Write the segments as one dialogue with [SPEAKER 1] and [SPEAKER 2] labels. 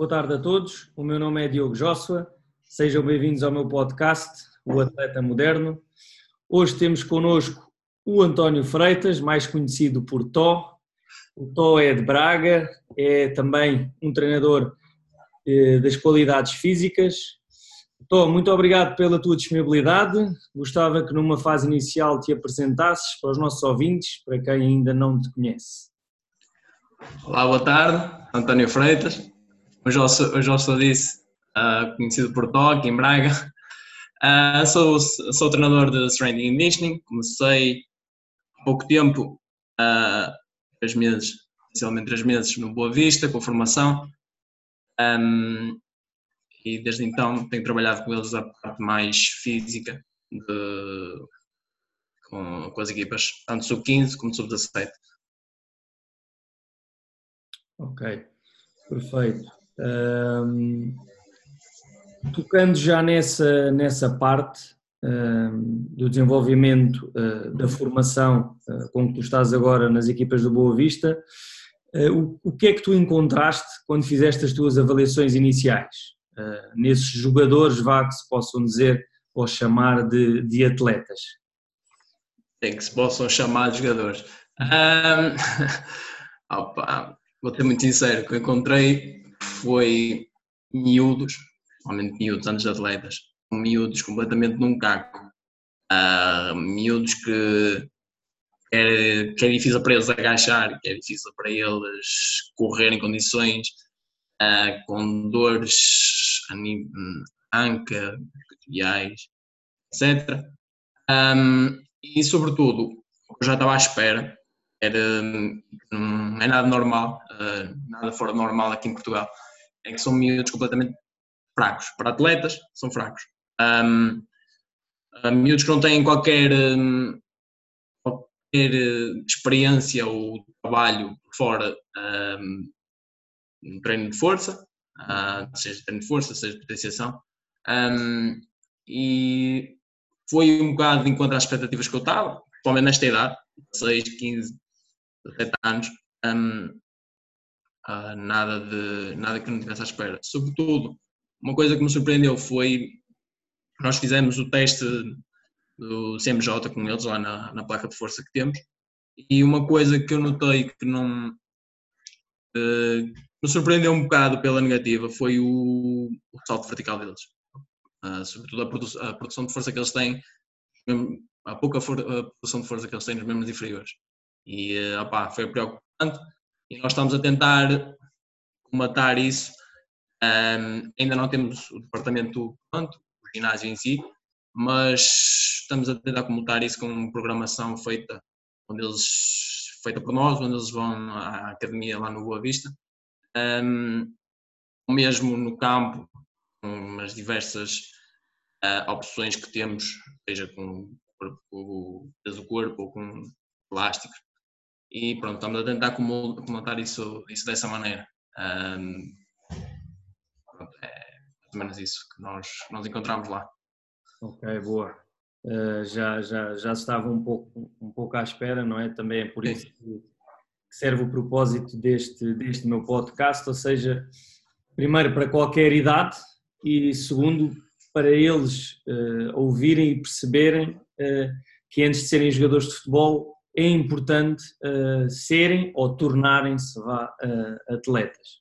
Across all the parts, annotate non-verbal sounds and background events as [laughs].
[SPEAKER 1] Boa tarde a todos. O meu nome é Diogo Joshua. Sejam bem-vindos ao meu podcast, O Atleta Moderno. Hoje temos connosco o António Freitas, mais conhecido por Tó. O Tó é de Braga, é também um treinador eh, das qualidades físicas. Tó, muito obrigado pela tua disponibilidade. Gostava que numa fase inicial te apresentasses para os nossos ouvintes, para quem ainda não te conhece.
[SPEAKER 2] Olá, boa tarde. António Freitas. Hoje eu sou, hoje eu sou disse, uh, conhecido por aqui em Braga. Uh, [laughs] sou, sou treinador de Strength and Conditioning, comecei há pouco tempo, uh, três meses, essencialmente três meses no Boa Vista, com formação, um, e desde então tenho trabalhado com eles a parte mais física de, com, com as equipas, tanto sub-15 como sub-17.
[SPEAKER 1] Ok, perfeito. Um, tocando já nessa, nessa parte um, do desenvolvimento uh, da formação uh, com que tu estás agora nas equipas do Boa Vista, uh, o, o, que é que tu encontraste quando fizeste as tuas avaliações iniciais? nesses jogadores, vá que se possam dizer ou chamar de, de atletas?
[SPEAKER 2] É que se possam chamar de jogadores. Um, [laughs] opa, vou ser muito sincero, que eu encontrei foi miúdos somente miúdos antes de atletas, miúdos completamente num caco, uh, miúdos que, é, que é difícil para eles agachar, que é difícil para eles correr em condições uh, com dores anca, arteriais, etc. Um, e sobretudo, o que eu já estava à espera era, não é nada normal, nada fora normal aqui em Portugal, é que são miúdos completamente fracos. Para atletas, são fracos. Um, miúdos que não têm qualquer, um, qualquer uh, experiência ou trabalho fora um, treino de força, uh, seja treino de força, seja de potenciação. Um, e foi um bocado de encontro às expectativas que eu estava, principalmente nesta idade, 16, 15, 17 anos. Um, uh, nada, de, nada que não tivesse à espera. Sobretudo, uma coisa que me surpreendeu foi nós fizemos o teste do CMJ com eles lá na, na placa de força que temos e uma coisa que eu notei que não uh, me surpreendeu um bocado pela negativa foi o, o salto vertical deles. Uh, sobretudo a, produ a, produção de força que eles têm, a pouca a produção de força que eles têm nos membros inferiores. E uh, foi preocupante e nós estamos a tentar matar isso um, ainda não temos o departamento pronto, o ginásio em si, mas estamos a tentar comutar isso com uma programação feita, onde eles, feita por nós, onde eles vão à academia lá no Boa Vista. Um, mesmo no campo, com as diversas uh, opções que temos, seja com o peso do corpo ou com plásticos. E pronto, estamos a tentar comentar isso, isso dessa maneira. Um, é mais ou menos isso que nós, nós encontramos lá.
[SPEAKER 1] Ok, boa. Uh, já, já, já estava um pouco, um pouco à espera, não é? Também é por isso que serve o propósito deste, deste meu podcast, ou seja, primeiro para qualquer idade e segundo para eles uh, ouvirem e perceberem uh, que antes de serem jogadores de futebol é importante uh, serem ou tornarem-se atletas.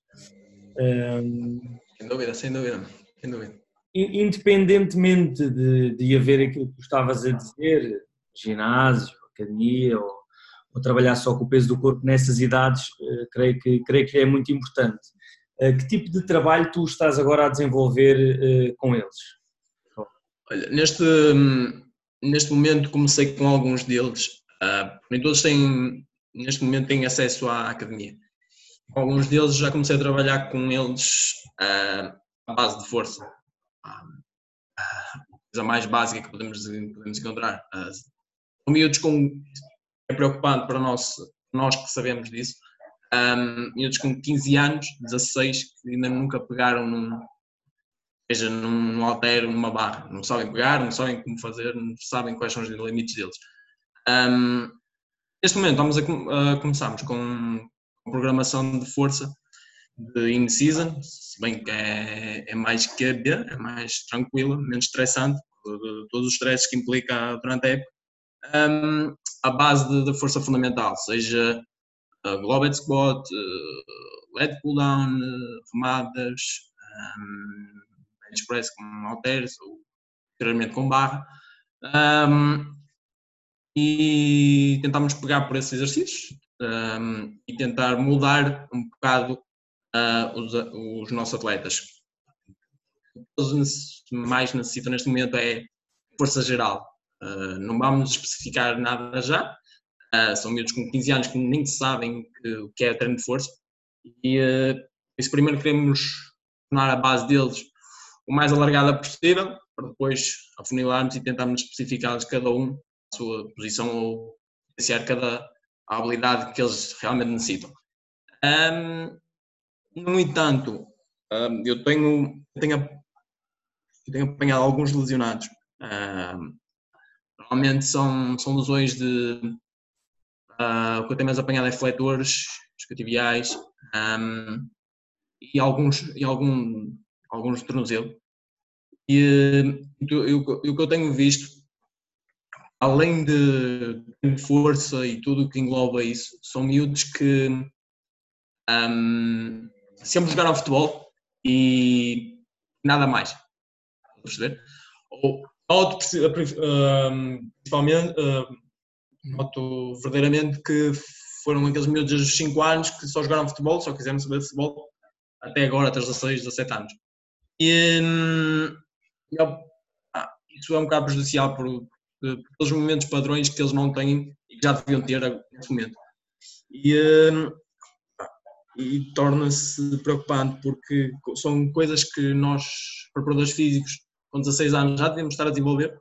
[SPEAKER 2] Sem dúvida, sem dúvida, sem dúvida.
[SPEAKER 1] Independentemente de, de haver aquilo que tu estavas a dizer, ginásio, academia ou, ou trabalhar só com o peso do corpo nessas idades, uh, creio, que, creio que é muito importante. Uh, que tipo de trabalho tu estás agora a desenvolver uh, com eles?
[SPEAKER 2] Olha, neste, neste momento comecei com alguns deles, uh, nem todos têm, neste momento têm acesso à academia alguns deles já comecei a trabalhar com eles uh, à base de força. Uh, a coisa mais básica que podemos, podemos encontrar. Uh, miúdos com. É preocupante para nós, nós que sabemos disso. Um, miúdos com 15 anos, 16, que ainda nunca pegaram num, seja num, num altero, numa barra. Não sabem pegar, não sabem como fazer, não sabem quais são os limites deles. Um, neste momento, vamos a, com programação de força de in-season, se bem que é, é mais B, é mais tranquila, menos estressante, todos os stresses que implica durante a época, um, a base da força fundamental, seja uh, Globet Squat, uh, uh, remadas, um, com halteres ou posteriormente com barra. Um, e tentámos pegar por esses exercícios um, e tentar mudar um bocado uh, os, os, nossos atletas. O que mais necessitam neste momento é força geral. Uh, não vamos especificar nada já. Uh, são miúdos com 15 anos que nem sabem o que é treino de força. E uh, isso primeiro queremos tornar a base deles o mais alargada possível, para depois afunilarmos e tentarmos especificar cada um sua posição ou potenciar cada habilidade que eles realmente necessitam. Um, no entanto, um, eu tenho, tenho, tenho apanhado alguns lesionados. Um, normalmente são, são lesões de. Uh, o que eu tenho mais apanhado é fletores, escativiais e alguns, e algum, alguns de tornozelo. E, e, e o que eu tenho visto além de força e tudo o que engloba isso, são miúdos que um, sempre jogaram futebol e nada mais. Perceber? Ou, principalmente, noto verdadeiramente que foram aqueles miúdos dos 5 anos que só jogaram futebol, só quiseram saber de futebol, até agora, até os 16, 17 anos. E, hum, isso é um bocado prejudicial por, pelos momentos padrões que eles não têm e que já deviam ter neste momento. E, hum, e torna-se preocupante porque são coisas que nós, preparadores físicos, com 16 anos já devíamos estar a desenvolver,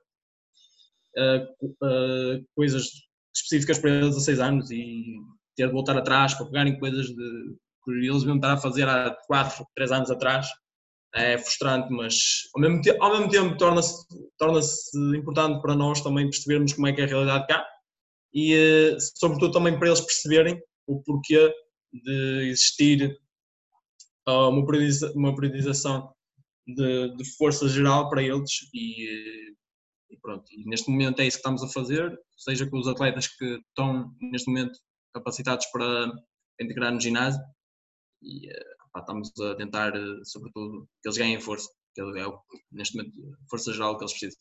[SPEAKER 2] uh, coisas específicas para 16 anos e ter de voltar atrás para pegarem coisas de, que eles deviam estar a fazer há 4, 3 anos atrás é frustrante, mas ao mesmo ao mesmo tempo torna-se torna importante para nós também percebermos como é que é a realidade cá e, eh, sobretudo, também para eles perceberem o porquê de existir ah, uma priorização de, de força geral para eles e, e, pronto, e neste momento é isso que estamos a fazer, seja com os atletas que estão neste momento capacitados para integrar no ginásio e eh, pá, estamos a tentar, eh, sobretudo, que eles ganhem força, que é o, neste momento força geral que eles precisam.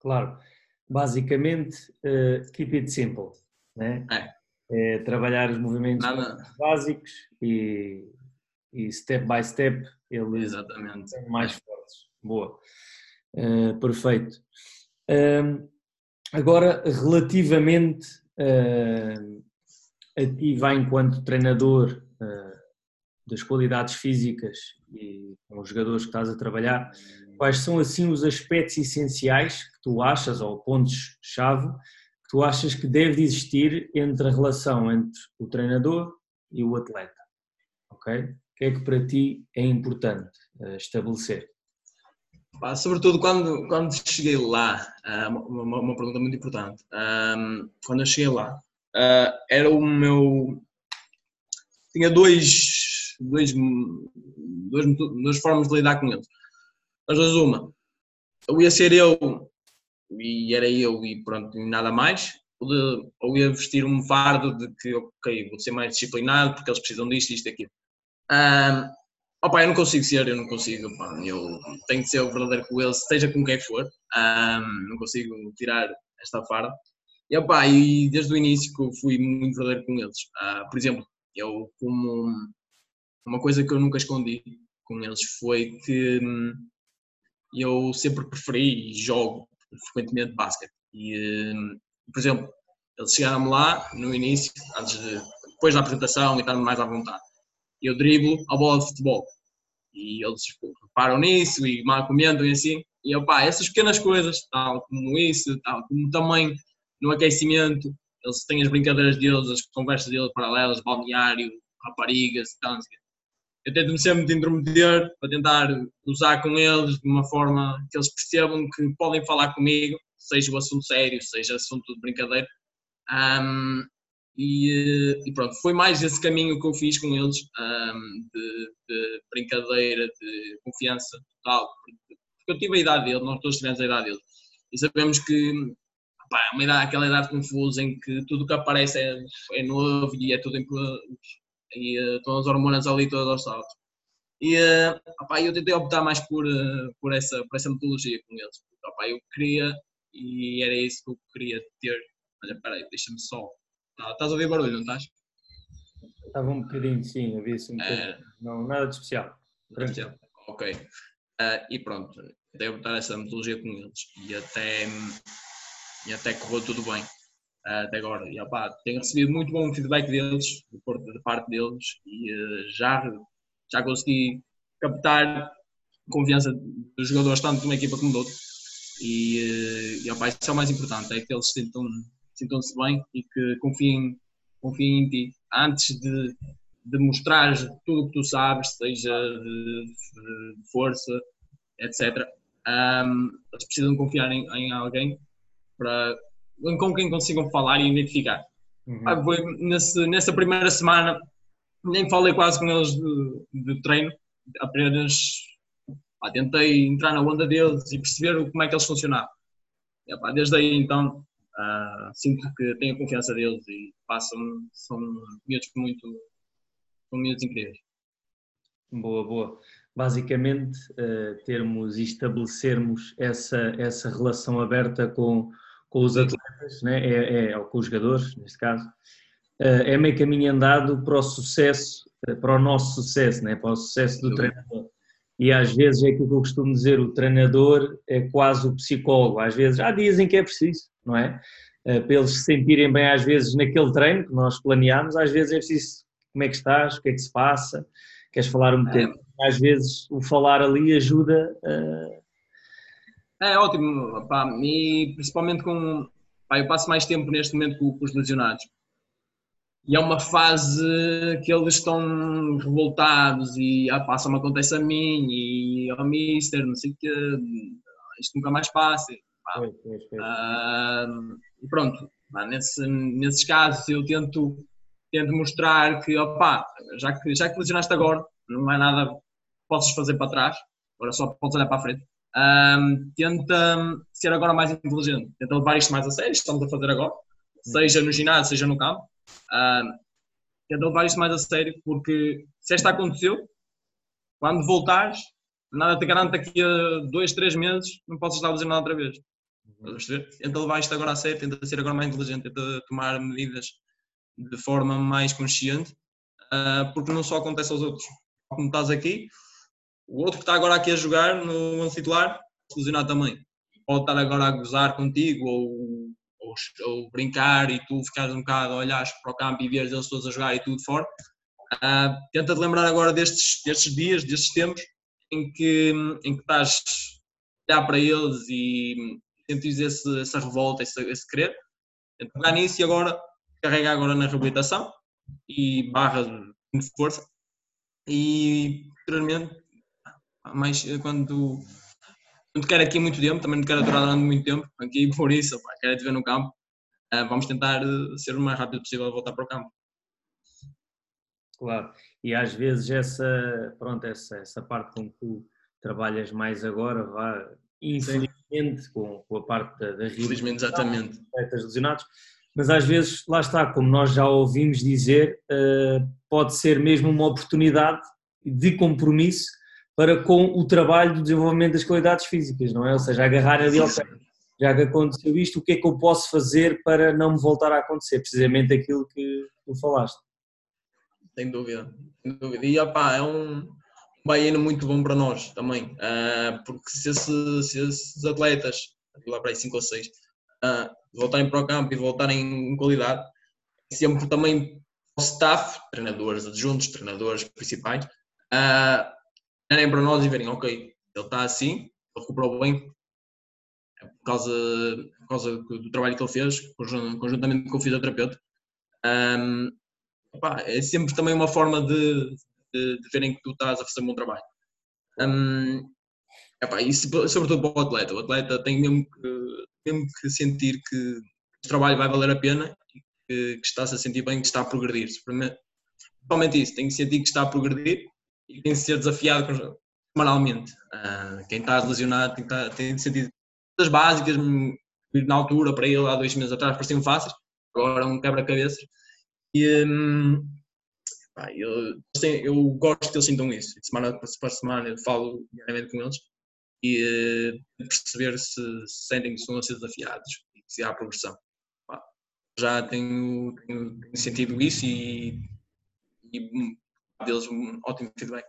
[SPEAKER 1] Claro, basicamente, uh, keep it simple, né? É. é trabalhar os movimentos Nada. básicos e, e, step by step eles
[SPEAKER 2] Exatamente.
[SPEAKER 1] são mais é. fortes. Boa, uh, perfeito. Uh, agora, relativamente a ti, vai enquanto treinador das qualidades físicas e com os jogadores que estás a trabalhar, quais são assim os aspectos essenciais que tu achas, ou pontos-chave, que tu achas que deve existir entre a relação entre o treinador e o atleta? Ok? O que é que para ti é importante uh, estabelecer?
[SPEAKER 2] Sobretudo quando, quando cheguei lá, uh, uma, uma, pergunta muito importante. Quando eu cheguei lá, uh, era o meu. Tinha dois dois, dois, duas formas de lidar com eles. As duas, uma, ou ia ser eu e era eu e pronto, nada mais, ou, ia vestir um fardo de que, ok, vou ser mais disciplinado porque eles precisam disto, isto e aquilo. Um, opa, eu não consigo ser, eu não consigo, opa, eu tenho que ser o verdadeiro com eles, seja com quem for, não consigo tirar esta farda. E, opa, e desde o início que eu fui muito verdadeiro com eles. Uh, por exemplo, eu como uma coisa que eu nunca escondi com eles foi que hum, eu sempre preferi e jogo frequentemente basquete. E, hum, por exemplo, eles chegaram-me lá no início, de, depois da apresentação e estar mais à vontade. Eu driblo a bola de futebol. E eles param nisso e mal comentam e assim. E eu, pá, essas pequenas coisas, tal como isso, tal como também no aquecimento, eles têm as brincadeiras deles, as conversas deles paralelas, balneário, raparigas tal. Assim eu tento-me sempre de intrometer para tentar usar com eles de uma forma que eles percebam que podem falar comigo, seja o assunto sério, seja assunto de brincadeira. Um, e, e, pronto, foi mais esse caminho que eu fiz com eles, um, de, de, brincadeira, de confiança total, porque eu tive a idade dele, nós todos tivemos a idade dele, e sabemos que pá, é uma idade, aquela idade confusa em que tudo que aparece é, é novo e é tudo em, e uh, todas as hormonas ali todas aos saltos. E uh, opá, eu tentei optar mais por, uh, por, essa, por essa metodologia com eles. Opá, eu queria, e era isso que eu queria ter. Olha, peraí, deixa-me só. Tá, estás a ouvir barulho, não estás?
[SPEAKER 1] Estava um bocadinho, sim, havia assim um bocadinho. É... Não, nada de especial.
[SPEAKER 2] Especial. Ok. Uh, e pronto, tentei optar essa metodologia com eles. E até, e até correu tudo bem até agora. E, opa, tenho recebido muito bom feedback deles, de parte deles, e uh, já, já consegui captar confiança dos jogadores, tanto de uma equipa como de outra. E, uh, e isso é o mais importante, é que eles sintam, sintam-se bem e que confiem, confiem em ti. Antes de, de mostrar tudo o que tu sabes, seja de, de força, etc. Um, eles precisam confiar em, em alguém para com quem consigam falar e identificar. Uhum. Ah, foi nesse, nessa primeira semana, nem falei quase com eles de, de treino, apenas pá, tentei entrar na onda deles e perceber como é que eles funcionavam. E, pá, desde aí então uh, sinto que tenho a confiança deles e passam, são miúdos muito, são miúdos incríveis.
[SPEAKER 1] Boa, boa. Basicamente, uh, termos e estabelecermos essa, essa relação aberta com, com os atletas, né? é, é, ou com os jogadores, neste caso, eh, é meio caminho andado para o sucesso, eh, para o nosso sucesso, né? para o sucesso do treinador. E às vezes é aquilo que eu costumo dizer, o treinador é quase o psicólogo. Às vezes, já dizem que é preciso, não é? Eh, para eles se sentirem bem às vezes naquele treino que nós planeámos, às vezes é preciso como é que estás, o que é que se passa, queres falar um bocadinho. É. Às vezes o falar ali ajuda a
[SPEAKER 2] é ótimo, pá, e principalmente com. Pá, eu passo mais tempo neste momento com, com os lesionados. E é uma fase que eles estão revoltados e ah, passa, me acontece a mim e ao oh, mister, não sei o que, isto nunca mais passa. Pá. Uh, e pronto, pá, nesse, nesses casos eu tento, tento mostrar que, opa, já que, já que lesionaste agora, não é nada que possas fazer para trás, agora só podes olhar para a frente um, tenta ser agora mais inteligente, tenta levar isto mais a sério, estamos a fazer agora, seja no ginásio, seja no campo, um, tenta levar isto mais a sério, porque se esta aconteceu, quando voltares, nada te garante daqui a dois, três meses, não podes estar a fazer nada outra vez. Tenta levar isto agora a sério, tenta ser agora mais inteligente, tenta tomar medidas de forma mais consciente, uh, porque não só acontece aos outros. Como estás aqui, o outro que está agora aqui a jogar no 11 titular, lesionar também. Pode estar agora a gozar contigo ou, ou, ou, brincar e tu ficares um bocado a olhar para o campo e veres eles todos a jogar e tudo fora. Uh, tenta te lembrar agora destes, destes dias, destes tempos em que, em que estás a olhar para eles e sentires esse, essa revolta, esse, esse querer. Tenta pegar nisso e agora carrega agora na reabilitação e barra de força e posteriormente mas eh, quando, quando quero aqui muito tempo, também não quero aturar durante muito tempo, aqui [laughs] por isso, pá, quero te ver no campo, uh, vamos tentar eh, ser o mais rápido possível a voltar para o campo.
[SPEAKER 1] Claro, e às vezes essa, pronto, essa, essa parte com que tu trabalhas mais agora, vá, infelizmente, com, com, a parte da, da
[SPEAKER 2] Infelizmente, exatamente.
[SPEAKER 1] lesionados, mas às vezes, lá está, como nós já ouvimos dizer, pode ser mesmo uma oportunidade de compromisso para com o trabalho do desenvolvimento das qualidades físicas, não é? Ou seja, agarrar ali, ok, já que aconteceu isto, o que é que eu posso fazer para não me voltar a acontecer? Precisamente aquilo que tu falaste.
[SPEAKER 2] Sem dúvida, sem dúvida. E opá, é um baiano muito bom para nós também, uh, porque se, esse, se, esses atletas, lá para aí 5 ou 6, uh, ah, voltarem para o campo e voltarem em qualidade, sempre também o staff, treinadores adjuntos, treinadores principais, uh, olharem para nós e verem, ok, ele está assim, ele recuperou bem, é por causa, por causa do trabalho que ele fez, conjuntamente com o fisioterapeuta. Um, é sempre também uma forma de, de, de, verem que tu estás a fazer um bom trabalho. Um, opa, e sobretudo para o atleta. O atleta tem mesmo que, mesmo que sentir que o trabalho vai valer a pena que, que está-se a sentir bem, que está a progredir. Principalmente isso, tem que sentir que está a progredir e tem que ser desafiado semanalmente. Uh, quem está lesionado tem estar, tem que sentir as básicas, na altura, para ele, há dois meses atrás, pareciam fáceis, agora é um quebra-cabeças. E um, pá, eu, eu gosto que eles sintam isso. De semana para semana eu falo diariamente com eles e uh, perceber se, se sentem que estão a ser desafiados e se há progressão. Pá, já tenho, tenho, tenho, sentido isso e, e deles um ótimo feedback.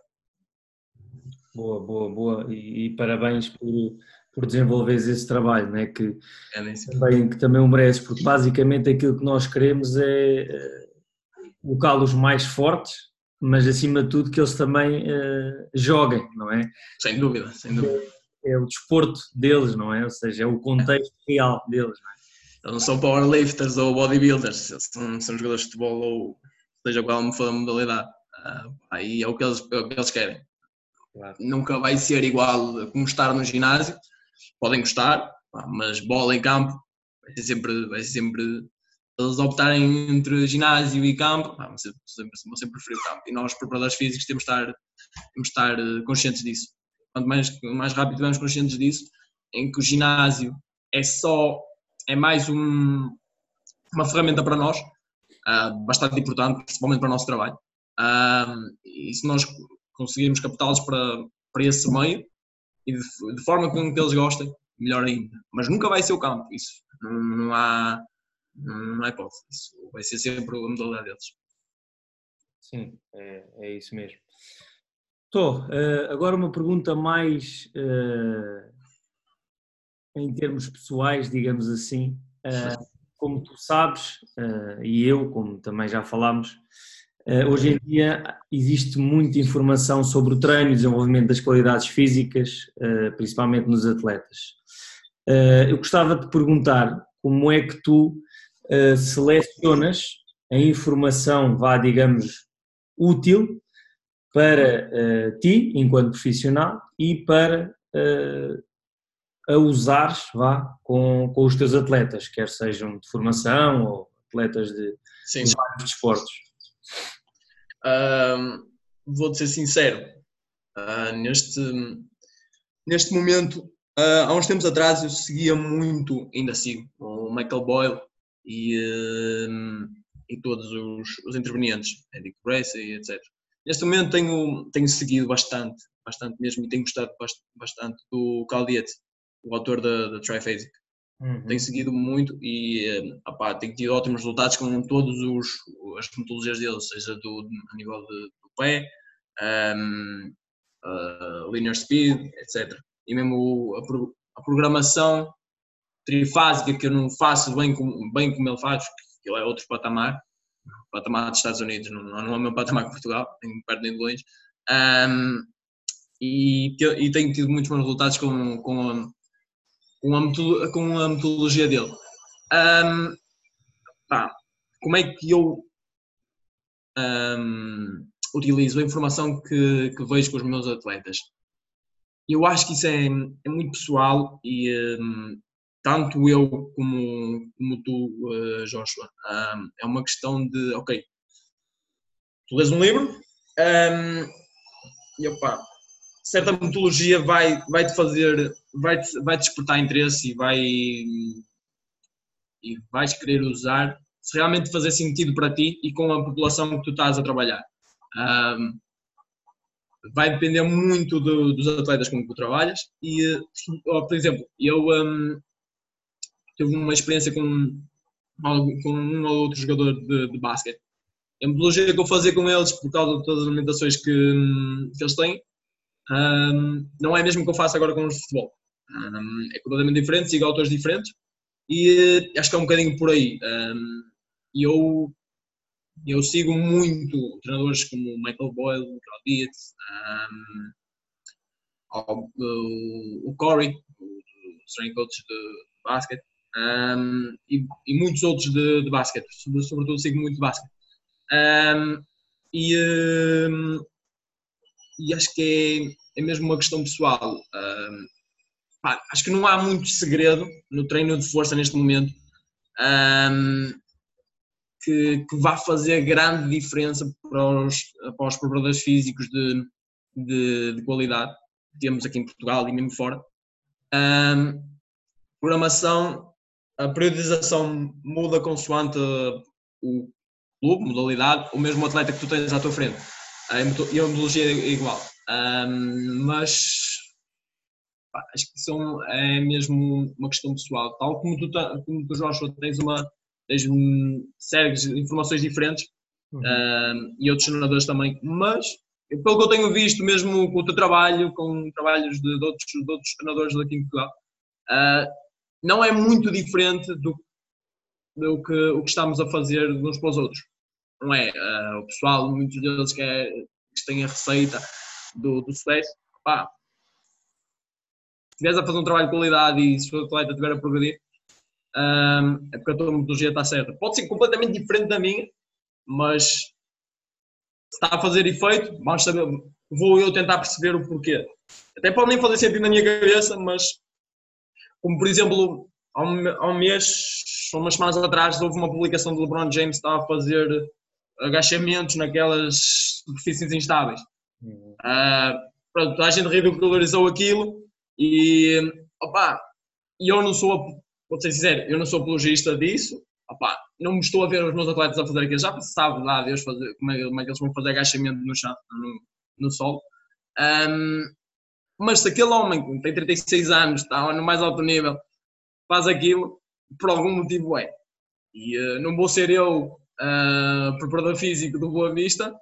[SPEAKER 1] Boa, boa, boa. E, e parabéns por, por desenvolveres esse trabalho, né? que, é também, que também o mereces, porque basicamente aquilo que nós queremos é eh, colocá-los mais fortes, mas acima de tudo que eles também uh, joguem, não é?
[SPEAKER 2] Sem dúvida, sem dúvida.
[SPEAKER 1] É, é, o desporto deles, não é? Ou seja, é o contexto é. real deles, não é?
[SPEAKER 2] Eles não são powerlifters ou bodybuilders, são, são jogadores de futebol ou seja qual for a modalidade. Aí é o que eles, é o que eles querem. Claro. Nunca vai ser igual como estar no ginásio, podem gostar, mas bola em campo vai ser sempre, vai ser sempre eles optarem entre ginásio e campo, vão sempre, vão sempre preferir o campo. E nós, preparadores físicos, temos de estar, temos de estar eh, conscientes disso. Quanto mais, mais rápido estivermos conscientes disso, em que o ginásio é só, é mais um, uma ferramenta para nós, uh, bastante importante, principalmente para o nosso trabalho. Uh, e se nós conseguirmos captá-los para, para esse meio, e de, de, forma com que eles gostem, melhor ainda. Mas nunca vai ser o campo, isso. Não, não há, não há hipótese. Isso vai ser sempre a modalidade deles.
[SPEAKER 1] Sim, é, é isso mesmo. Tô, uh, agora uma pergunta mais uh, em termos pessoais, digamos assim. Uh, como tu sabes, e eu, como também já falámos, hoje em dia existe muita informação sobre o treino e desenvolvimento das qualidades físicas, eh, principalmente nos atletas. Eh, eu gostava de perguntar como é que tu selecionas a informação, vá, digamos, útil para ti, enquanto profissional, e para a usares, vá, com, com os teus atletas, quer sejam de formação ou atletas de, de vários desportos
[SPEAKER 2] vou ser sincero, uh, neste, neste momento, uh, há uns tempos atrás eu seguia muito, ainda sigo, o Michael Boyle e, e todos os, os intervenientes, Eddie Bracey, etc. Neste momento tenho, tenho seguido bastante, bastante mesmo, e tenho gostado bastante do Cal Diet, o autor da, da Triphasic. Uhum. Tenho seguido muito e eh, opá, tenho tido ótimos resultados com todas as metodologias dele, seja do, a nível de, do pé, um, uh, linear speed, etc. E mesmo a, pro, a, programação trifásica que eu não faço bem como, bem como ele faz, que ele é outro patamar, patamar dos Estados Unidos, não, não é o meu patamar com Portugal, [laughs] tenho perto nem de longe. Um, e, e tenho tido muitos bons resultados com, com com a, com a metodologia dele. Um, pá, como é que eu um, utilizo a informação que, que, vejo com os meus atletas? Eu acho que isso é, é muito pessoal e um, tanto eu como, como tu, uh, Joshua, é uma questão de, ok, tu lês um livro e opa, certa metodologia vai, vai te fazer, vai -te, vai -te despertar interesse e vai e vais querer usar se realmente fazer sentido para ti e com a população que tu estás a trabalhar. Um, vai depender muito do, dos atletas com que tu trabalhas e, por exemplo, eu um, tive uma experiência com, com um ou outro jogador de, de basquete. A metodologia que eu fazia com eles, por causa de todas as limitações que, que eles têm, um, não é mesmo que eu faço agora com de futebol. Um, é completamente diferente, sigo autores diferentes e acho que é um bocadinho por aí. Um, eu, eu sigo muito treinadores como Michael Boyle, Carl Dietz, o, o Corey, o strength coach de basquete, um, e, e, muitos outros de, de basquete, sobretudo sigo muito de basquete. E, e acho que é, mesmo uma questão pessoal. Pá, acho que não há muito segredo no treino de força neste momento. Que, que vá fazer grande diferença para os, para os preparadores físicos de, de, de qualidade que temos aqui em Portugal e mesmo fora. Programação, a periodização muda consoante o clube, modalidade, o mesmo atleta que tu tens à tua frente. A metodologia é igual. Um, mas pá, acho que são, é mesmo uma questão pessoal. Tal como tu, como tu Joshua, tens uma tens segues informações diferentes uhum. um, e outros treinadores também, mas pelo que eu tenho visto, mesmo com o teu trabalho, com trabalhos de, de, outros, de outros treinadores daqui em Portugal, uh, não é muito diferente do, do que, o que estamos a fazer uns para os outros. Não é? Uh, o pessoal, muitos deles que, é, que têm a receita do, do sucesso, pá, se estiveres a fazer um trabalho de qualidade e se o atleta estiver a progredir, um, é porque a tua metodologia está certa. Pode ser completamente diferente da minha, mas se está a fazer efeito, vamos saber, vou eu tentar perceber o porquê. Até pode nem fazer sentido na minha cabeça, mas como por exemplo, há um, há um mês, umas semanas atrás, houve uma publicação de LeBron James que estava a fazer agachamentos naquelas superfícies instáveis. Uh, pronto, a gente ridicularizou aquilo e eu não sou, vou ser sincero, eu não sou apologista disso, opa, não me estou a ver os meus atletas a fazer aquilo, já sabe lá Deus fazer, como, é, como é que eles vão fazer agachamento no chão, no, no solo. Um, mas se aquele homem que tem 36 anos, está no mais alto nível, faz aquilo, por algum motivo é. E uh, não vou ser eu, uh, preparador físico do Boa Vista,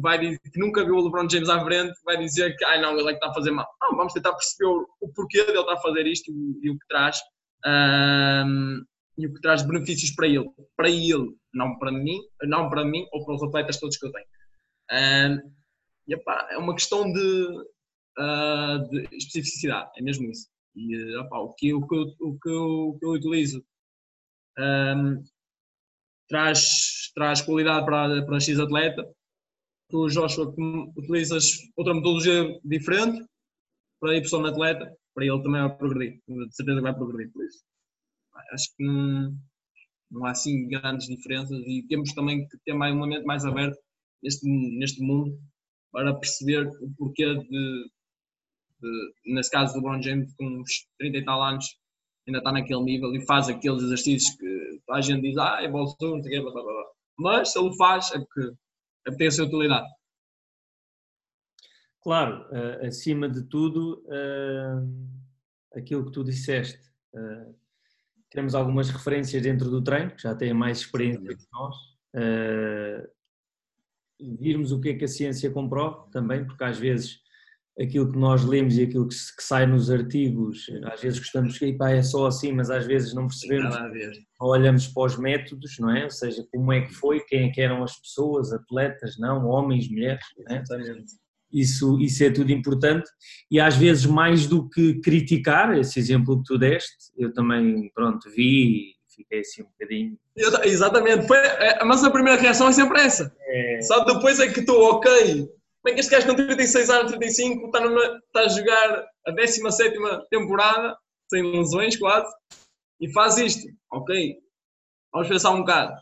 [SPEAKER 2] vai dizer, que nunca viu o LeBron James à frente, vai dizer que ah, não, ele é que está a fazer mal. Vamos tentar perceber o, porquê dele estar a fazer isto e, o que traz. Uh, e o que traz benefícios para ele, para ele, não para mim, não para mim ou para os atletas todos que eu tenho. Uh, e, é uma questão de, uh, de especificidade, é mesmo isso. E o, que, o, que, o, que, o que eu utilizo um, traz, traz qualidade para, para X atleta. Tu, Joshua, utilizas outra metodologia diferente para Y atleta, para ele também vai progredir. De certeza que vai progredir por isso. Acho que não, não há assim grandes diferenças e temos também que ter mais, uma mente mais aberta neste, neste mundo para perceber o porquê de, nesse caso do LeBron James com uns 30 e tal anos, ainda está naquele nível e faz aqueles exercícios que a gente diz, ah, é bom não sei blá. Mas se ele faz, é porque tem a sua utilidade.
[SPEAKER 1] Claro, uh, acima de tudo, uh, aquilo que tu disseste, uh, temos algumas referências dentro do treino, que já têm mais experiência que nós, virmos o que é que a ciência comprova também, porque às vezes aquilo que nós lemos e aquilo que, que sai nos artigos, às vezes gostamos que é só assim, mas às vezes não percebemos, ou olhamos para os métodos, não é? Ou seja, como é que foi, quem é que eram as pessoas, atletas, não, homens, mulheres, não é? Isso, isso é tudo importante. E às vezes mais do que criticar, esse exemplo que tu deste, eu também, pronto, vi fiquei assim um bocadinho...
[SPEAKER 2] Eu, exatamente, foi, é, mas a primeira reação é sempre essa. É... Só depois é que estou, ok, é que este gajo com 36 anos, 35, está, numa, está a jogar a 17 temporada, sem lesões quase, e faz isto? Ok, vamos pensar um bocado.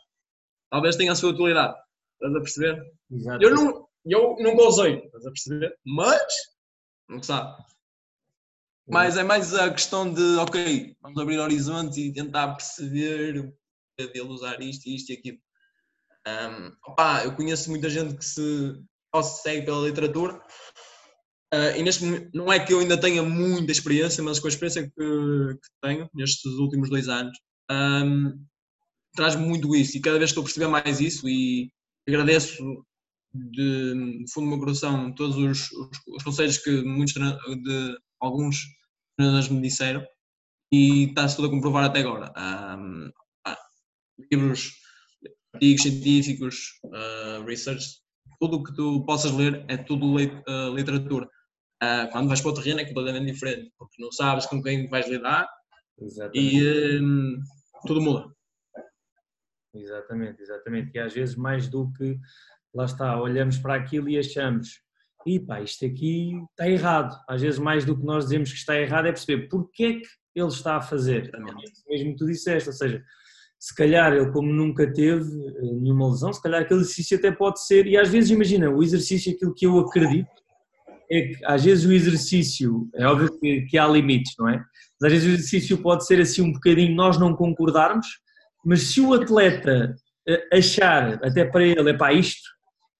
[SPEAKER 2] Talvez tenha a sua utilidade. Estás a perceber? Exato. Eu, não, eu nunca usei, estás a perceber? Mas, não sabe. Mas é mais a questão de, ok, vamos abrir horizontes e tentar perceber dele usar isto, isto e aquilo. Um, opa, eu conheço muita gente que se ou se segue pela literatura. Uh, e neste não é que eu ainda tenha muita experiência, mas com a experiência que, que tenho nestes últimos dois anos, um, traz-me muito isso. E cada vez estou a perceber mais isso e agradeço de, fundo do meu coração todos os, os, os conselhos que muitos de alguns treinadores me disseram e está-se tudo a comprovar até agora. Um, ah, livros, artigos científicos, uh, research tudo o que tu possas ler é tudo uh, literatura. Uh, quando vais para o terreno é completamente diferente, porque não sabes com quem vais lidar exatamente. e um, tudo muda.
[SPEAKER 1] Exatamente, exatamente. E às vezes mais do que, lá está, olhamos para aquilo e achamos, e pá, isto aqui está errado. Às vezes mais do que nós dizemos que está errado é perceber porque é que ele está a fazer. Exatamente. Mesmo que tu disseste, ou seja, se calhar ele como nunca teve eh, nenhuma lesão, se calhar aquele exercício até pode ser, e às vezes imagina, o exercício, aquilo que eu acredito, é que às vezes o exercício, é óbvio que, que há limites, não é? Mas às vezes o exercício pode ser assim um bocadinho nós não concordarmos, mas se o atleta eh, achar, até para ele, é pá, isto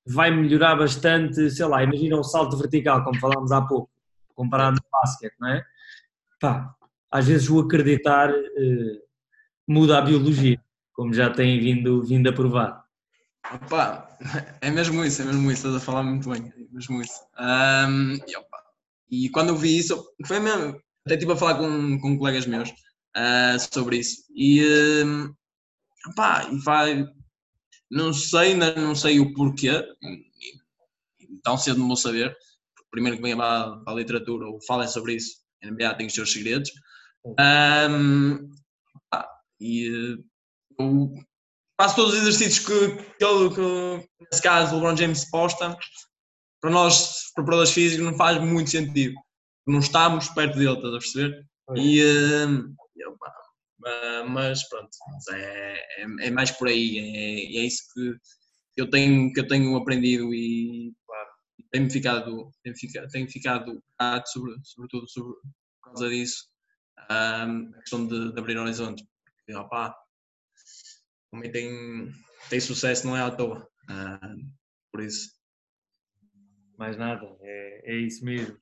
[SPEAKER 1] vai melhorar bastante, sei lá, imagina um salto vertical, como falámos há pouco, comparado no basquete, não é? Pá, às vezes o acreditar eh, muda a biologia, como já têm vindo, vindo a provar.
[SPEAKER 2] Opa, é mesmo isso, é mesmo isso, estás a falar muito bem, é mesmo isso. Um, e, opa, e, quando eu vi isso, foi mesmo, até estive a falar com, com colegas meus uh, sobre isso, e, um, opa, e vai, não sei, ainda não sei o porquê, tão cedo não vou saber, primeiro que venha para, para a literatura ou falem sobre isso, a NBA tem os seus segredos. Um, e eu faço todos os exercícios que, que, ele, que nesse caso o LeBron James posta, para nós, preparadores físicos, não faz muito sentido. Não estamos perto dele, estás a perceber? E, uh, eu, uh, mas pronto, é, é, é, mais por aí, é, é isso que eu tenho, que eu tenho aprendido e tenho ficado, tenho ficado, tenho ficado sobre, sobretudo sobre, por causa disso, um, a questão de, de abrir horizontes. Opa, também tem, tem sucesso, não é à toa. Uh, por isso.
[SPEAKER 1] Mais nada, é, é isso mesmo.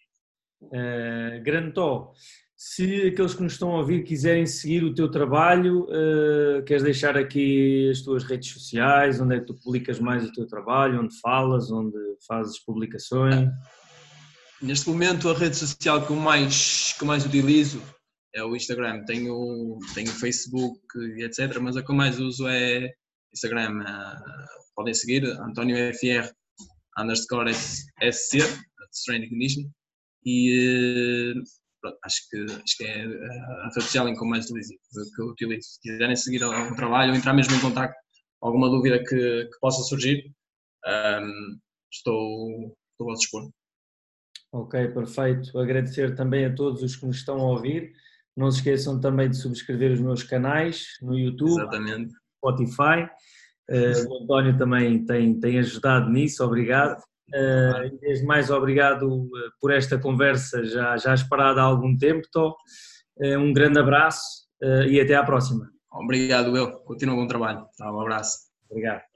[SPEAKER 1] Uh, grande Tó, se aqueles que nos estão a ouvir quiserem seguir o teu trabalho, uh, queres deixar aqui as tuas redes sociais, onde é que tu publicas mais o teu trabalho, onde falas, onde fazes publicações?
[SPEAKER 2] Neste momento a rede social que eu mais, que eu mais utilizo é o Instagram. Tenho, tenho Facebook etc, mas a que eu mais uso é Instagram. Uh, podem seguir, António FR underscore SC, Strength Condition, e uh, pronto, acho, que, acho que é a rede social em que eu mais utilizo, que eu utilizo. Se quiserem seguir o trabalho ou entrar mesmo em contato alguma dúvida que, que possa surgir, um, estou, estou a dispor.
[SPEAKER 1] Ok, perfeito. Agradecer também a todos os que nos estão a ouvir. Não se esqueçam também de subscrever os meus canais no YouTube,
[SPEAKER 2] Exatamente.
[SPEAKER 1] Spotify. Uh, o António também tem, tem ajudado nisso, obrigado. Uh, desde mais, obrigado eh, por esta conversa já, já esperada há algum tempo, Tó. Uh, um grande abraço e até à próxima.
[SPEAKER 2] Obrigado, eu. Continua o bom trabalho. Tá, um abraço.
[SPEAKER 1] Obrigado.